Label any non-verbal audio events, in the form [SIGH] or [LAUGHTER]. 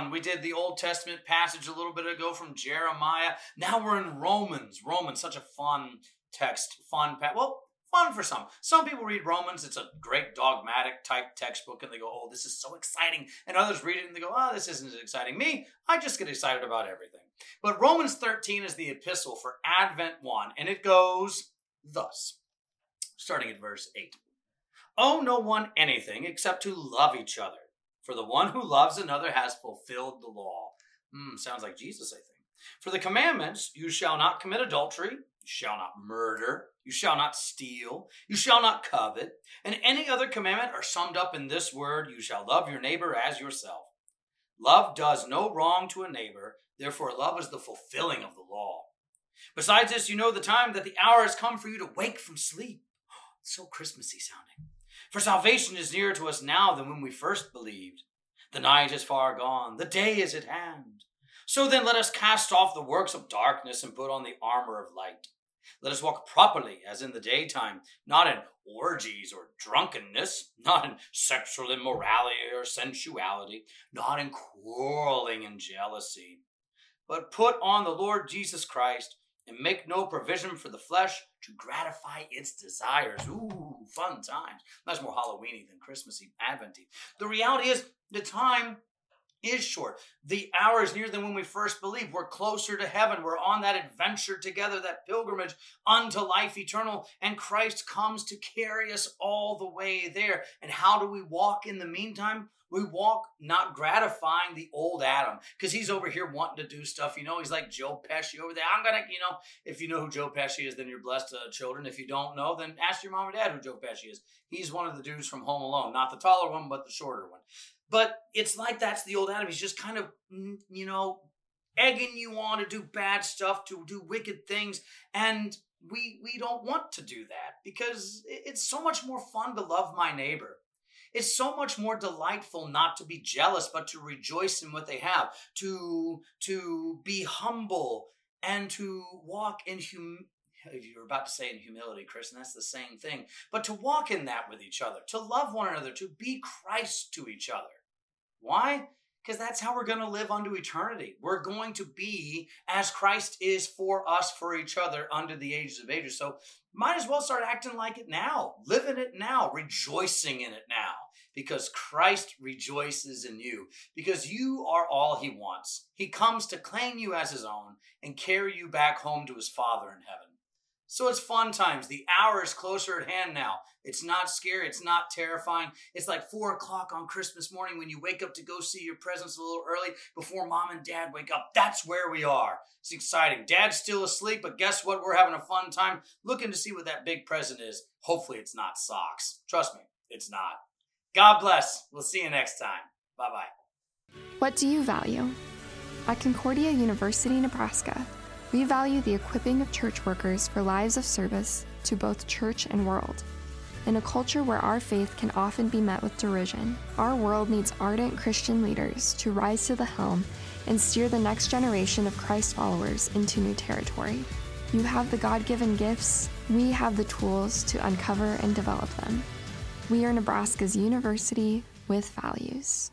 fun. We did the Old Testament passage a little bit ago from Jeremiah. Now we're in Romans. Romans, such a fun text, fun. Pa- well, fun for some. Some people read Romans. It's a great dogmatic type textbook, and they go, "Oh, this is so exciting." And others read it and they go, "Oh, this isn't as exciting." Me, I just get excited about everything. But Romans 13 is the epistle for Advent 1, and it goes thus, starting at verse 8. Owe no one anything except to love each other, for the one who loves another has fulfilled the law. Hmm, sounds like Jesus, I think. For the commandments, you shall not commit adultery, you shall not murder, you shall not steal, you shall not covet, and any other commandment are summed up in this word, you shall love your neighbor as yourself. Love does no wrong to a neighbor, therefore love is the fulfilling of the law. Besides this, you know the time that the hour has come for you to wake from sleep. [GASPS] It's so Christmassy sounding. For salvation is nearer to us now than when we first believed. The night is far gone, the day is at hand. So then let us cast off the works of darkness and put on the armor of light. Let us walk properly as in the daytime, not in orgies or drunkenness, not in sexual immorality or sensuality, not in quarreling and jealousy, but put on the Lord Jesus Christ and make no provision for the flesh to gratify its desires. Ooh, fun times. That's more Halloweeny than Christmassy, Adventy. The reality is, the time is short. The hour is nearer than when we first believed. We're closer to heaven. We're on that adventure together, that pilgrimage unto life eternal. And Christ comes to carry us all the way there. And how do we walk in the meantime? We walk not gratifying the old Adam because he's over here wanting to do stuff. You know, he's like Joe Pesci over there. I'm gonna, you know, if you know who Joe Pesci is, then you're blessed uh, children. If you don't know, then ask your mom or dad who Joe Pesci is. He's one of the dudes from Home Alone, not the taller one, but the shorter one. But it's like that's the old Adam. He's just kind of, mm, you know, egging you on to do bad stuff, to do wicked things, and we we don't want to do that because it's so much more fun to love my neighbor. It's so much more delightful not to be jealous, but to rejoice in what they have, to to be humble and to walk in hum. You're about to say in humility, Chris, and that's the same thing. But to walk in that with each other, to love one another, to be Christ to each other. Why? Because that's how we're going to live unto eternity. We're going to be as Christ is for us, for each other, under the ages of ages. So might as well start acting like it now, living it now, rejoicing in it now, because Christ rejoices in you, because you are all he wants. He comes to claim you as his own and carry you back home to his Father in heaven. So it's fun times. The hour is closer at hand now. It's not scary. It's not terrifying. It's like four o'clock on Christmas morning when you wake up to go see your presents a little early before mom and dad wake up. That's where we are. It's exciting. Dad's still asleep, but guess what? We're having a fun time looking to see what that big present is. Hopefully, it's not socks. Trust me, it's not. God bless. We'll see you next time. Bye bye. What do you value? At Concordia University, Nebraska, we value the equipping of church workers for lives of service to both church and world. In a culture where our faith can often be met with derision, our world needs ardent Christian leaders to rise to the helm and steer the next generation of Christ followers into new territory. You have the God given gifts, we have the tools to uncover and develop them. We are Nebraska's university with values.